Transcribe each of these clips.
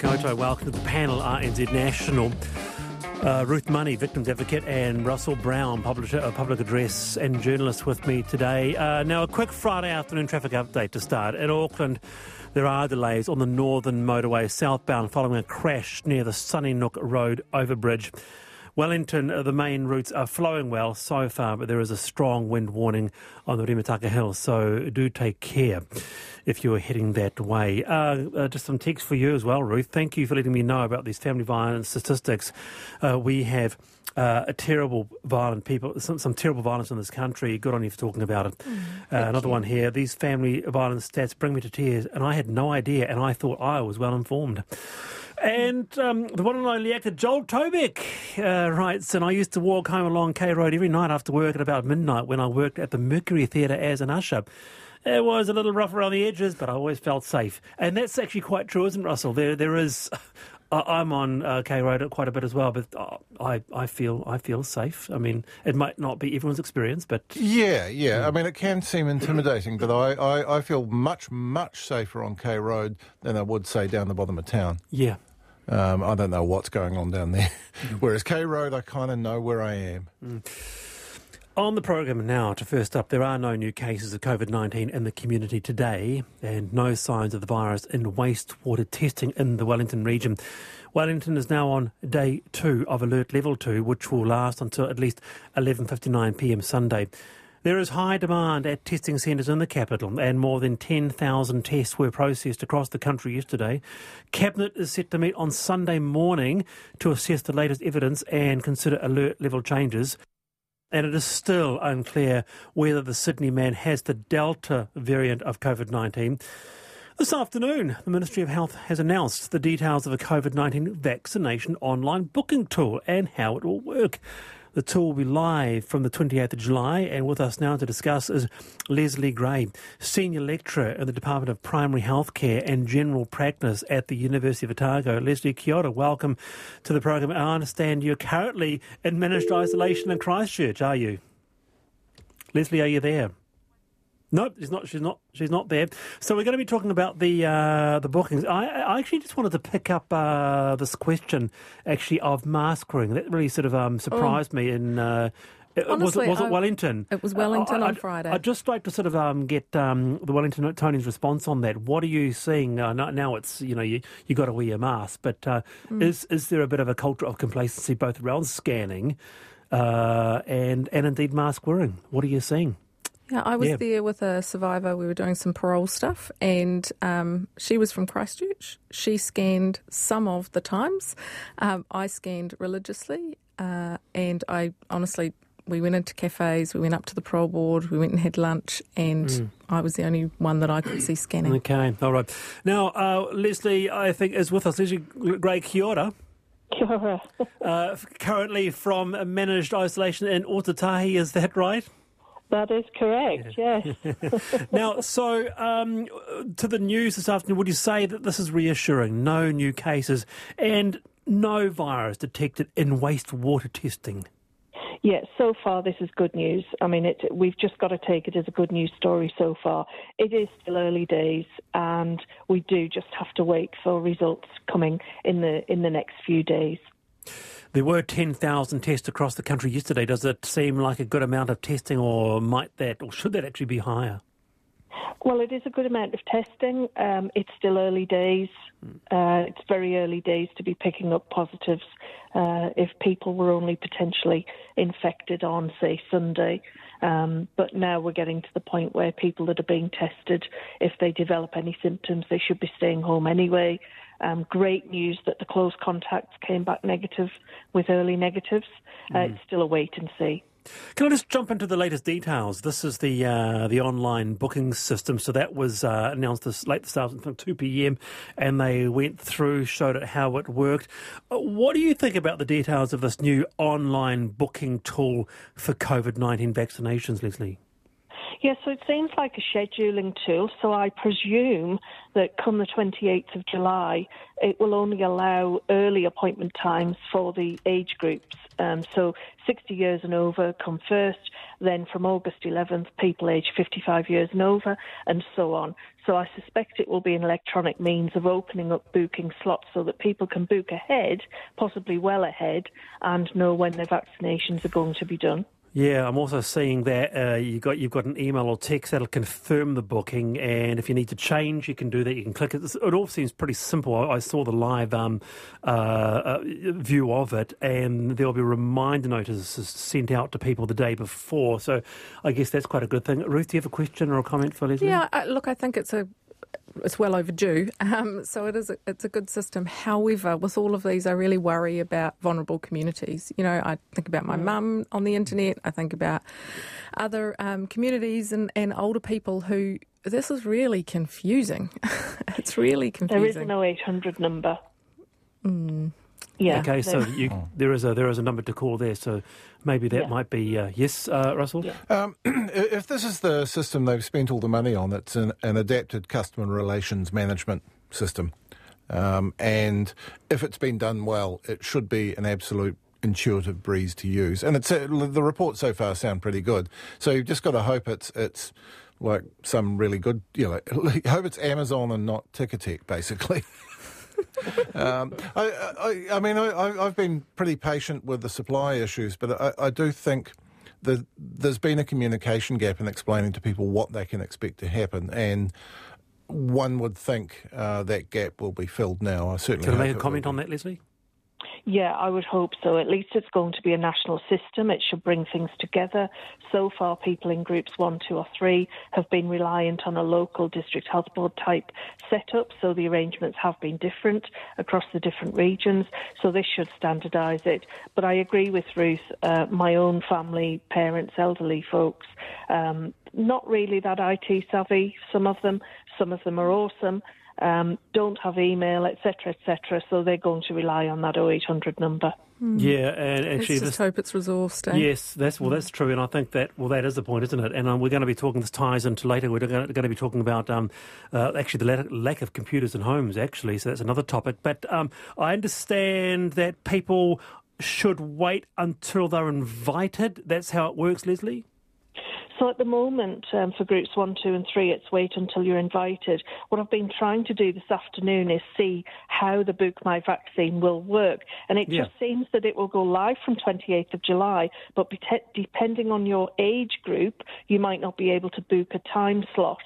Koto. Welcome to the panel, RNZ National. Uh, Ruth Money, victims advocate, and Russell Brown, publisher, uh, public address and journalist, with me today. Uh, now, a quick Friday afternoon traffic update to start. In Auckland, there are delays on the northern motorway southbound following a crash near the Sunnynook Road overbridge. Wellington, uh, the main routes are flowing well so far, but there is a strong wind warning on the Rimutaka Hill, so do take care if you're heading that way. Uh, uh, just some text for you as well, Ruth. Thank you for letting me know about these family violence statistics. Uh, we have uh, a terrible violent people, some, some, terrible violence in this country. Good on you for talking about it. Mm, uh, another you. one here. These family violence stats bring me to tears, and I had no idea, and I thought I was well informed. And um, the one and only actor Joel Tobeck uh, writes, and I used to walk home along K Road every night after work at about midnight when I worked at the Mercury Theatre as an usher. It was a little rough around the edges, but I always felt safe. And that's actually quite true, isn't it, Russell? There, there is. I'm on uh, K Road quite a bit as well, but uh, I, I feel I feel safe. I mean, it might not be everyone's experience, but yeah, yeah. I mean, it can seem intimidating, but I, I, I feel much much safer on K Road than I would say down the bottom of town. Yeah, um, I don't know what's going on down there. Whereas K Road, I kind of know where I am. Mm. On the program now, to first up, there are no new cases of COVID 19 in the community today and no signs of the virus in wastewater testing in the Wellington region. Wellington is now on day two of alert level two, which will last until at least 11.59 pm Sunday. There is high demand at testing centres in the capital, and more than 10,000 tests were processed across the country yesterday. Cabinet is set to meet on Sunday morning to assess the latest evidence and consider alert level changes. And it is still unclear whether the Sydney man has the Delta variant of COVID 19. This afternoon, the Ministry of Health has announced the details of a COVID 19 vaccination online booking tool and how it will work. The tour will be live from the 28th of July, and with us now to discuss is Lesley Gray, Senior Lecturer in the Department of Primary Healthcare and General Practice at the University of Otago. Lesley, kia ora, welcome to the program. I understand you're currently in managed isolation in Christchurch, are you? Lesley, are you there? No, she's not. She's not. She's not there. So we're going to be talking about the uh, the bookings. I, I actually just wanted to pick up uh, this question, actually, of mask wearing. That really sort of um, surprised oh. me. In uh, Honestly, was it, was it Wellington? It was Wellington uh, on Friday. I'd just like to sort of um, get um, the Wellingtonians' response on that. What are you seeing uh, now? It's you know you you got to wear your mask, but uh, mm. is is there a bit of a culture of complacency both around scanning uh, and and indeed mask wearing? What are you seeing? Yeah, I was yeah. there with a survivor. We were doing some parole stuff, and um, she was from Christchurch. She scanned some of the times. Um, I scanned religiously, uh, and I honestly, we went into cafes, we went up to the parole board, we went and had lunch, and mm. I was the only one that I could see scanning. Okay, all right. Now, uh, Lesley, I think, is with us. Lesley Gray, kia ora. Kia ora. uh, currently from managed isolation in Ōtautahi, is that right? That is correct, yes. now, so um, to the news this afternoon, would you say that this is reassuring? No new cases and no virus detected in wastewater testing? Yes, so far this is good news. I mean, it, we've just got to take it as a good news story so far. It is still early days, and we do just have to wait for results coming in the in the next few days. There were 10,000 tests across the country yesterday. Does it seem like a good amount of testing, or might that, or should that actually be higher? Well, it is a good amount of testing. Um, it's still early days. Hmm. Uh, it's very early days to be picking up positives. Uh, if people were only potentially infected on, say, Sunday. Um, but now we're getting to the point where people that are being tested, if they develop any symptoms, they should be staying home anyway. Um, great news that the close contacts came back negative with early negatives. Uh, mm. It's still a wait and see. Can I just jump into the latest details? This is the uh, the online booking system. So that was uh, announced this late this afternoon, two p.m., and they went through, showed it how it worked. Uh, what do you think about the details of this new online booking tool for COVID nineteen vaccinations, Lesley? Yeah, so it seems like a scheduling tool. So I presume that come the 28th of July, it will only allow early appointment times for the age groups. Um, so 60 years and over come first, then from August 11th, people aged 55 years and over, and so on. So I suspect it will be an electronic means of opening up booking slots so that people can book ahead, possibly well ahead, and know when their vaccinations are going to be done. Yeah, I'm also seeing that uh, you got you've got an email or text that'll confirm the booking, and if you need to change, you can do that. You can click it. It all seems pretty simple. I, I saw the live um, uh, uh, view of it, and there'll be reminder notices sent out to people the day before. So, I guess that's quite a good thing. Ruth, do you have a question or a comment for Lesley? Yeah, look, I think it's a it's well overdue. Um, so it is. A, it's a good system. However, with all of these, I really worry about vulnerable communities. You know, I think about my mm. mum on the internet. I think about other um, communities and, and older people who. This is really confusing. it's really confusing. There is no 0800 number. Mm. Yeah. Okay, so you, oh. there is a there is a number to call there. So maybe that yeah. might be uh, yes, uh, Russell. Yeah. Um, if this is the system they've spent all the money on, it's an, an adapted customer relations management system, um, and if it's been done well, it should be an absolute intuitive breeze to use. And it's uh, the reports so far sound pretty good. So you've just got to hope it's it's like some really good, you know, hope it's Amazon and not Ticketek, basically. um, I, I, I, mean, I, have been pretty patient with the supply issues, but I, I do think that there's been a communication gap in explaining to people what they can expect to happen, and one would think uh, that gap will be filled now. I certainly. Can I make a comment on that, Lesley? Yeah, I would hope so. At least it's going to be a national system. It should bring things together. So far, people in groups one, two, or three have been reliant on a local district health board type setup. So the arrangements have been different across the different regions. So this should standardise it. But I agree with Ruth. Uh, my own family, parents, elderly folks, um, not really that IT savvy. Some of them, some of them are awesome um, don't have email, etc., etc. So they're going to rely on that 0800 number. Mm. Yeah, and actually, Let's just hope it's resourced. Eh? Yes, that's well, that's true, and I think that well, that is the point, isn't it? And um, we're going to be talking. This ties into later. We're going to, going to be talking about um, uh, actually the lack of computers in homes. Actually, so that's another topic. But um, I understand that people should wait until they're invited. That's how it works, Lesley. So at the moment, um, for groups one, two, and three, it's wait until you're invited. What I've been trying to do this afternoon is see how the Book My Vaccine will work. And it yeah. just seems that it will go live from 28th of July, but depending on your age group, you might not be able to book a time slot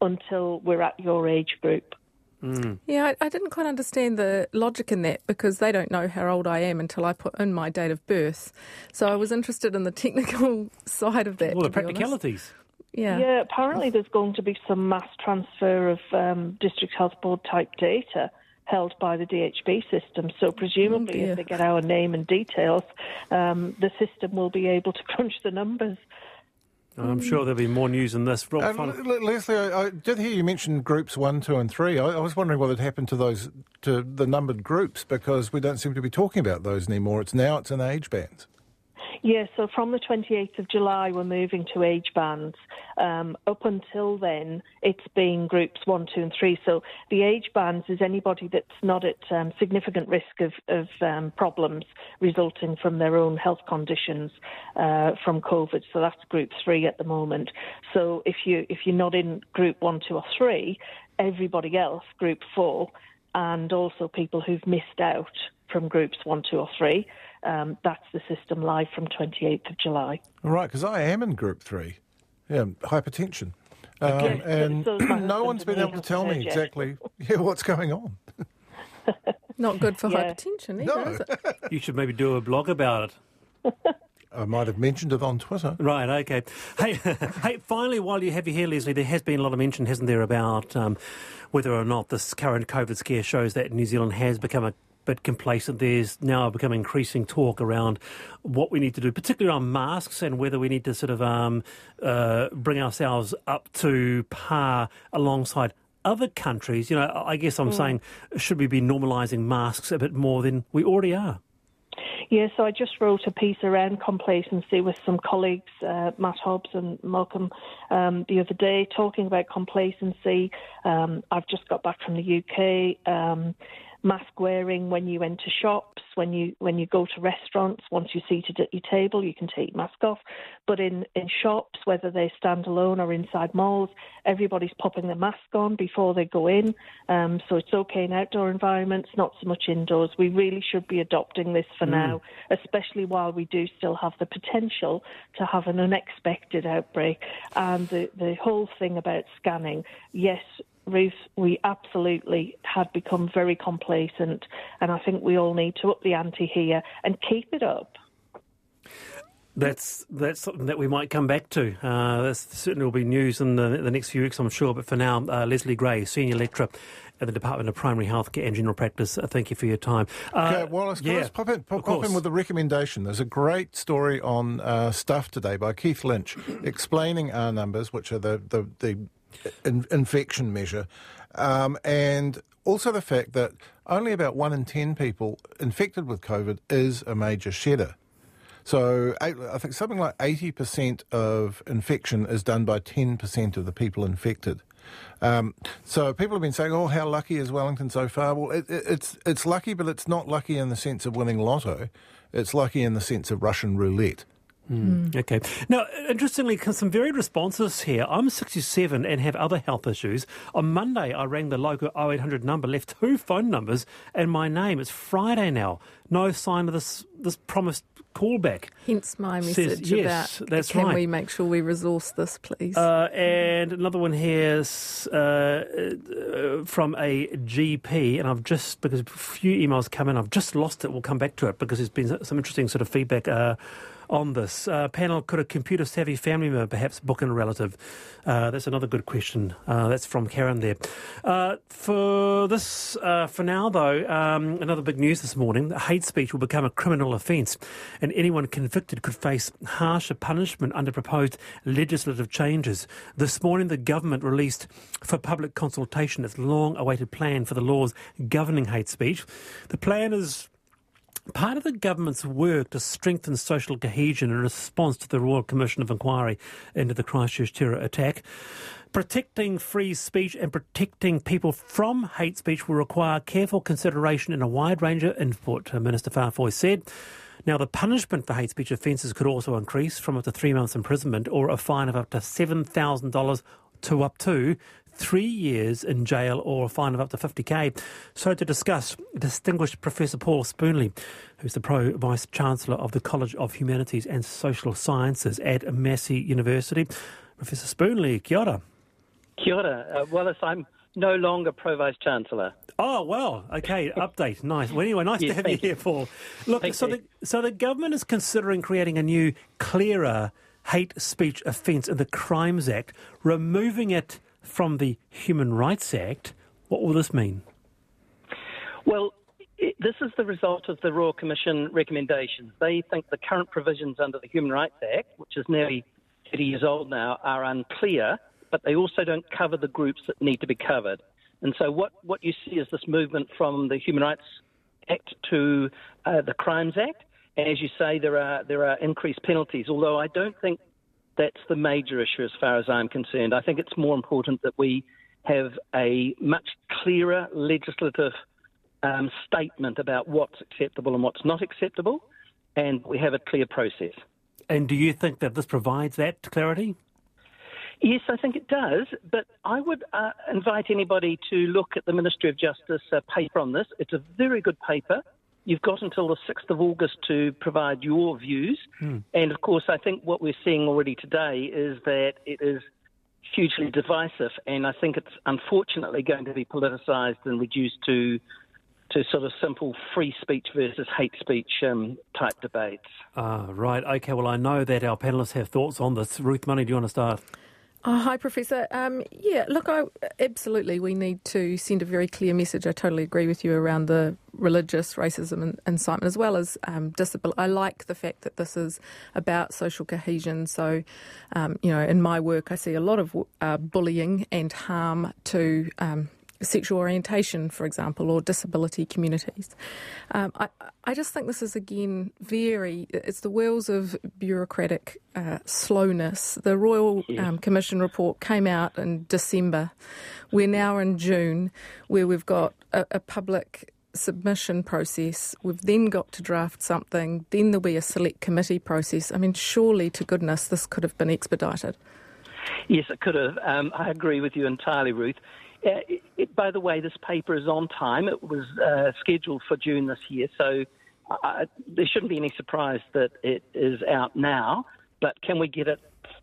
until we're at your age group. Mm. Yeah, I, I, didn't quite understand the logic in that because they don't know how old I am until I put in my date of birth. So I was interested in the technical side of that. Well, the practicalities. Yeah. Yeah, apparently there's going to be some mass transfer of um, district health board type data held by the DHB system. So presumably, oh if they get our name and details, um, the system will be able to crunch the numbers. I'm sure there'll be more news in this. Uh, Lesley, I, I, did hear you mention groups one, two, and three. I, I, was wondering what had happened to those to the numbered groups because we don't seem to be talking about those anymore. It's now it's an age band. Yes, so from the 28th of July, we're moving to age bands. Um, up until then, it's been groups one, two, and three. So the age bands is anybody that's not at um, significant risk of, of um, problems resulting from their own health conditions uh, from COVID. So that's group three at the moment. So if you if you're not in group one, two, or three, everybody else, group four, and also people who've missed out from groups one, two, or three um, that's the system live from 28th of July. All right, because I am in Group 3, yeah, hypertension. Um, yes, and so, so no one's been able to tell me exactly yeah, what's going on. Not good for yeah. hypertension either, no. You should maybe do a blog about it. I might have mentioned it on Twitter. Right, okay. Hey, hey. finally, while you have you here, Lesley, there has been a lot of mention, hasn't there, about um, whether or not this current COVID scare shows that New Zealand has become a bit complacent. There's now become increasing talk around what we need to do, particularly on masks, and whether we need to sort of um, uh, bring ourselves up to par alongside other countries. You know, I guess I'm mm. saying, should we be normalising masks a bit more than we already are? Yeah, so I just wrote a piece around complacency with some colleagues, uh, Matt Hobbs and Malcolm, um, the other day, talking about complacency. Um, I've just got back from the UK. Um, mask wearing when you enter shops, when you when you go to restaurants. Once you're seated at your table, you can take your mask off. But in, in shops, whether they stand alone or inside malls, everybody's popping the mask on before they go in. Um, so it's okay in outdoor environments, not so much indoors. We really should be adopting this for mm. now, especially while we do still have the potential to have an unexpected outbreak. And the, the whole thing about scanning, yes, Ruth, we absolutely had become very complacent, and I think we all need to up the ante here and keep it up. That's that's something that we might come back to. Uh, that certainly will be news in the, the, next few weeks, I'm sure. But for now, uh, Lesley Gray, Senior Lecturer at the Department of Primary Healthcare and General Practice, uh, thank you for your time. Uh, okay, Wallace, yeah, pop, in, pop, pop in with a recommendation. There's a great story on uh, Stuff today by Keith Lynch explaining R numbers, which are the, the, the in, infection measure, um, and also the fact that only about one in ten people infected with COVID is a major shedder. So I think something like 80% of infection is done by 10% of the people infected. Um, so people have been saying, "Oh, how lucky is Wellington so far?" Well, it, it, it's it's lucky, but it's not lucky in the sense of winning lotto. It's lucky in the sense of Russian roulette. Mm. Okay. Now, interestingly, some varied responses here. I'm 67 and have other health issues. On Monday, I rang the local 0800 number, left two phone numbers and my name. It's Friday now. No sign of this this promised callback. Hence my message Says, yes, about that's can right. we make sure we resource this, please? Uh, and another one here is uh, uh, from a GP, and I've just, because a few emails come in, I've just lost it. We'll come back to it because there's been some interesting sort of feedback. Uh, on this. Uh, panel, could a computer savvy family member perhaps book in a relative? Uh, that's another good question. Uh, that's from Karen there. Uh, for this, uh, for now though, um, another big news this morning hate speech will become a criminal offence, and anyone convicted could face harsher punishment under proposed legislative changes. This morning, the government released for public consultation its long awaited plan for the laws governing hate speech. The plan is Part of the government's work to strengthen social cohesion in response to the Royal Commission of Inquiry into the Christchurch terror attack. Protecting free speech and protecting people from hate speech will require careful consideration and a wide range of input, uh, Minister Faafoi said. Now, the punishment for hate speech offences could also increase from up to three months' imprisonment or a fine of up to $7,000 to up to three years in jail or a fine of up to 50k. So, to discuss, distinguished Professor Paul Spoonley, who's the Pro Vice Chancellor of the College of Humanities and Social Sciences at Massey University. Professor Spoonley, kia ora. Kia ora. Uh, Wallace, I'm no longer Pro Vice Chancellor. Oh, well, okay, update. Nice. Well, anyway, nice yes, to have you, you here, Paul. Look, thank so the, so the government is considering creating a new, clearer hate speech offence in the Crimes Act, removing it from the Human Rights Act. What will this mean? Well, this is the result of the Royal Commission recommendations. They think the current provisions under the Human Rights Act, which is nearly 30 years old now, are unclear, but they also don't cover the groups that need to be covered. And so, what, what you see is this movement from the Human Rights Act to uh, the Crimes Act. And as you say, there are there are increased penalties. Although I don't think that's the major issue as far as I'm concerned. I think it's more important that we have a much clearer legislative um, statement about what's acceptable and what's not acceptable, and we have a clear process. And do you think that this provides that clarity? Yes, I think it does, but I would uh, invite anybody to look at the Ministry of Justice uh, paper on this. It's a very good paper. You've got until the 6th of August to provide your views. Hmm. And of course, I think what we're seeing already today is that it is hugely divisive, and I think it's unfortunately going to be politicised and reduced to to sort of simple free speech versus hate speech um, type debates. Ah, right. Okay. Well, I know that our panelists have thoughts on this. Ruth Money, do you want to start? Oh, hi, Professor. Um, yeah, look, I, absolutely, we need to send a very clear message. I totally agree with you around the religious racism and incitement as well as um, disability. I like the fact that this is about social cohesion. So, um, you know, in my work, I see a lot of uh, bullying and harm to um, sexual orientation, for example, or disability communities. Um, I, I, just think this is again very, it's the wheels of bureaucratic uh, slowness. The Royal um, Commission report came out in December. We're now in June, where we've got a, a public submission process. We've then got to draft something. Then there'll be a select committee process. I mean, surely to goodness, this could have been expedited. Yes, it could have. Um, I agree with you entirely, Ruth. Uh, it, it, by the way, this paper is on time. It was uh, scheduled for June this year, so I, there shouldn't be any surprise that it is out now. But can we get it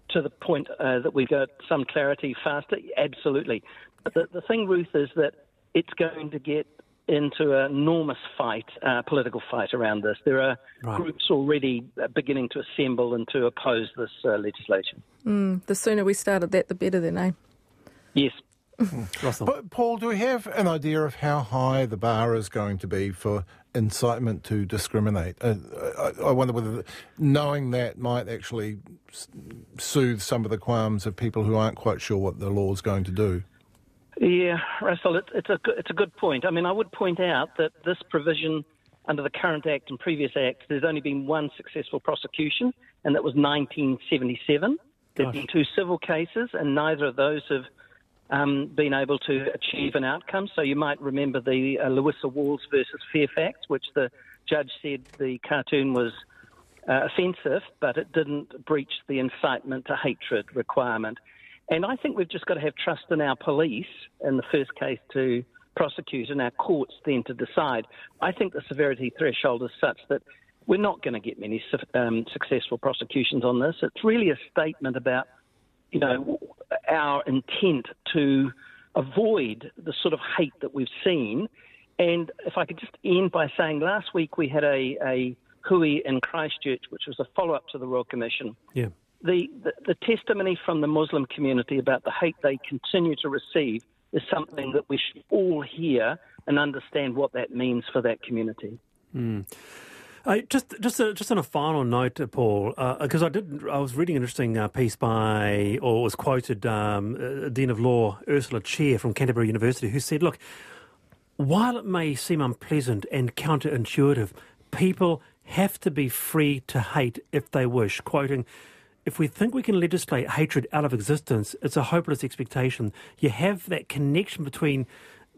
to the point uh, that we got some clarity faster? Absolutely. But the, the thing, Ruth, is that it's going to get into an enormous fight, uh, political fight around this. There are right. groups already uh, beginning to assemble and to oppose this uh, legislation. Mm, the sooner we start at that, the better, then, eh? Yes. But Paul, do we have an idea of how high the bar is going to be for incitement to discriminate? Uh, I, I, wonder whether knowing that might actually soothe some of the qualms of people who aren't quite sure what the law is going to do. Yeah, Russell, it, it's a it's a good point. I mean, I would point out that this provision under the current Act and previous Acts, there's only been one successful prosecution, and that was 1977. There have been two civil cases, and neither of those have um, been able to achieve an outcome. So you might remember the uh, Louisa Walls versus Fairfax, which the judge said the cartoon was uh, offensive, but it didn't breach the incitement to hatred requirement. And I think we've just got to have trust in our police in the first case to prosecute and our courts then to decide. I think the severity threshold is such that we're not going to get many um, successful prosecutions on this. It's really a statement about, you know, our intent to avoid the sort of hate that we've seen. And if I could just end by saying, last week we had a, a hui in Christchurch, which was a follow up to the Royal Commission. Yeah the, the, the testimony from the Muslim community about the hate they continue to receive is something that we should all hear and understand what that means for that community. Mm. Uh, just, just, uh, just on a final note, uh, Paul, because uh, I did, I was reading an interesting uh, piece by, or was quoted, um, Dean of Law Ursula Cheer from Canterbury University, who said, "Look, while it may seem unpleasant and counterintuitive, people have to be free to hate if they wish." Quoting if we think we can legislate hatred out of existence, it's a hopeless expectation. You have that connection between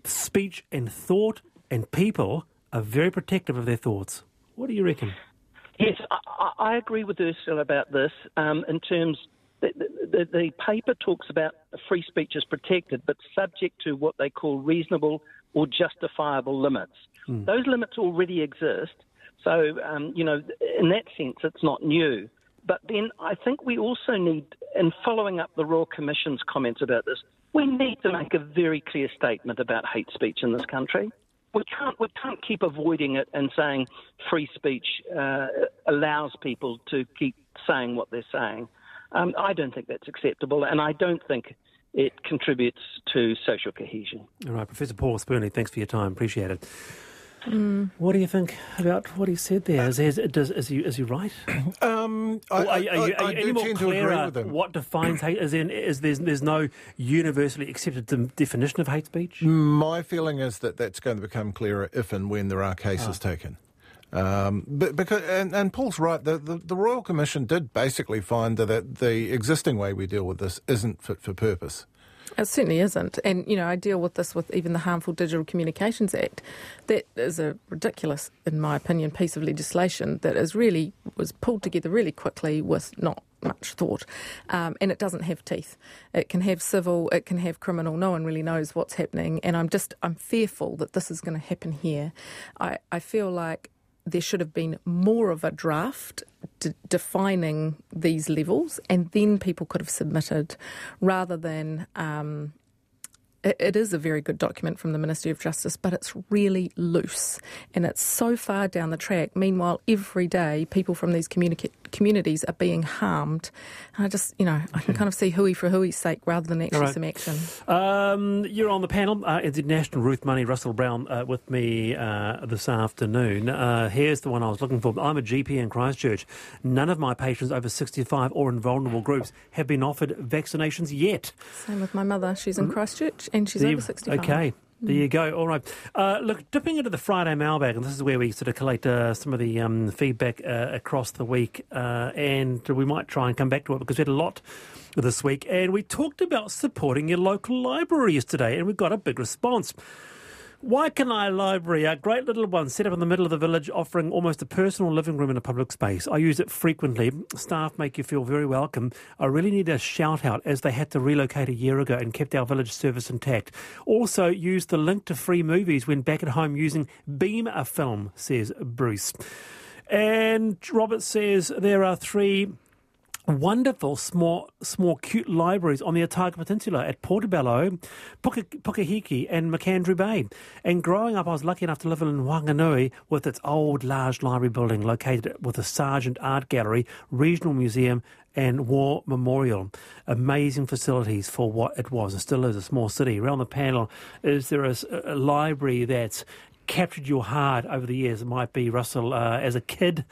speech and thought, and people are very protective of their thoughts. What do you reckon? Yes, I, I agree with Ursula about this um, in terms. The, the, the, paper talks about free speech is protected, but subject to what they call reasonable or justifiable limits. Mm. Those limits already exist. So, um, you know, in that sense, it's not new. But then I think we also need, in following up the Royal Commission's comments about this, we need to make a very clear statement about hate speech in this country. We can't, we can't keep avoiding it and saying free speech uh, allows people to keep saying what they're saying. Um, I don't think that's acceptable, and I don't think it contributes to social cohesion. All right, Professor Paul Spoonley, thanks for your time. Appreciate it. Mm. What do you think about what he said there? Is, is, does, is, he, is he right? Um, I, are, are, you, are, I, any more clear what defines hate? Is, in, is there's, there's no universally accepted definition of hate speech? My feeling is that that's going to become clearer if and when there are cases ah. taken. Um, but because and, and Paul's right, the, the, the, Royal Commission did basically find that the existing way we deal with this isn't fit for purpose. It certainly isn't. And, you know, I deal with this with even the Harmful Digital Communications Act. That is a ridiculous, in my opinion, piece of legislation that is really, was pulled together really quickly with not much thought. Um, and it doesn't have teeth. It can have civil, it can have criminal. No one really knows what's happening. And I'm just, I'm fearful that this is going to happen here. I, I feel like there should have been more of a draft de- defining these levels, and then people could have submitted rather than um, it, is a very good document from the Ministry of Justice, but it's really loose and it's so far down the track. Meanwhile, every day people from these communi- communities are being harmed. And I just, you know, I can kind of see hui for hui's sake rather than actually right. some action. Um, you're on the panel. Uh, National Ruth Money, Russell Brown uh, with me uh, this afternoon. Uh, here's the one I was looking for. I'm a GP in Christchurch. None of my patients over 65 or in vulnerable groups have been offered vaccinations yet. Same with my mother. She's in Christchurch and she's over 65. Okay. There you go. All right. Uh, look, dipping into the Friday mailbag, and this is where we sort of collect uh, some of the um, feedback uh, across the week, uh, and we might try and come back to it because we had a lot this week, and we talked about supporting your local library yesterday, and we got a big response. Waikanae Library, a great little one set up in the middle of the village, offering almost a personal living room in a public space. I use it frequently. Staff make you feel very welcome. I really need a shout out as they had to relocate a year ago and kept our village service intact. Also, use the link to free movies when back at home using Beamafilm, says Bruce. And Robert says there are three wonderful small, small, cute libraries on the Otago Peninsula at Portobello, Puka, Pukehiki, and Macandrew Bay. And growing up, I was lucky enough to live in Whanganui with its old, large library building located with a Sarjeant Art Gallery, Regional Museum, and War Memorial. Amazing facilities for what it was and still is a small city. Around the panel, is there a, a library that's captured your heart over the years? It might be Russell uh, as a kid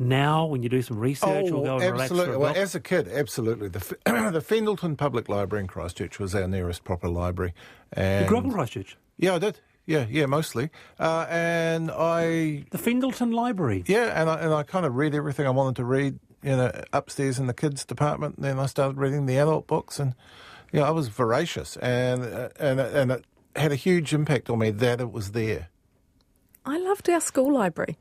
now when you do some research oh, or go and absolutely. relax for well, as a kid, absolutely. The, the Fendalton Public Library in Christchurch was our nearest proper library. And you grew up in Christchurch? Yeah, I did. Yeah, yeah, mostly. Uh, and I, The Fendalton Library? yeah, and I, and I kind of read everything I wanted to read, you know, upstairs in the kids' department. And then I started reading the adult books, and yeah, I was voracious, and uh, and and it had a huge impact on me that it was there. I loved our school library.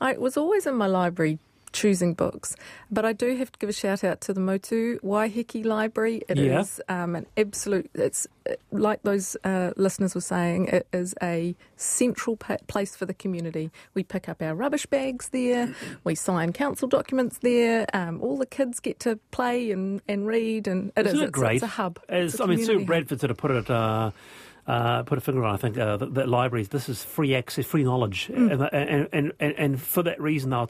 I was always in my library choosing books, but I do have to give a shout out to the Motu Waiheke Library. It is Yeah. um, an absolute. It's uh, like those uh, listeners were saying. It is a central pa- place for the community. We pick up our rubbish bags there. We sign council documents there. Um, all the kids get to play and, and read, and it Isn't is, it it's, great? It's a hub. As, It's a I mean, Sue. Bradford sort of put it. Uh, uh, put a finger on. I think uh, that, that libraries. This is free access, free knowledge, Mm. and, and, and and for that reason, they're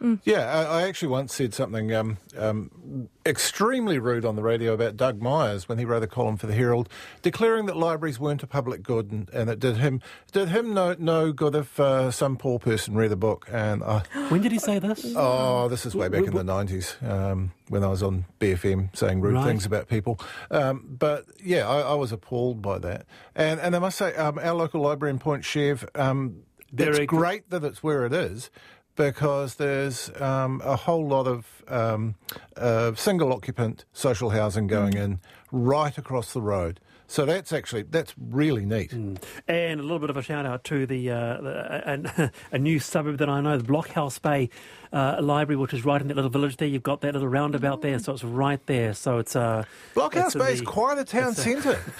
taonga. Yeah, I, I actually once said something um, um, extremely rude on the radio about Doug Myers when he wrote a column for the Herald, declaring that libraries weren't a public good, and, and it did him did him no no good if uh, some poor person read the book. And I, When did he say this? oh, this is way back in the nineties um, when I was on BFM saying rude Right. things about people. Um, but yeah, I, I was appalled by that. And and I must say, um, our local library in Point Chev, um, it's great that it's where it is because there's um, a whole lot of um, uh, single occupant social housing going Mm. in right across the road. So that's actually that's really neat. And a little bit of a shout out to the, uh, the a, a new suburb that I know, the Blockhouse Bay uh, Library, which is right in that little village there. You've got that little roundabout there, so it's right there. So it's uh, Blockhouse it's Bay is quite a town centre.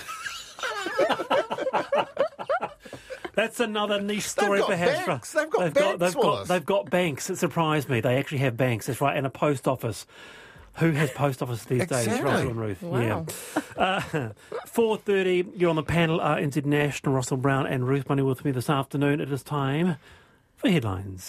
That's another niche story, got perhaps. banks. They've got they've banks, they've got, Wallace. they've got banks. It surprised me. They actually have banks. That's right, and a post office. Who has post office these days? Exactly. Russell and Ruth. Wow. Yeah. Uh, Four thirty. You're on the panel. Uh, NZ National. Russell Brown and Ruth Money with me this afternoon. It is time for headlines.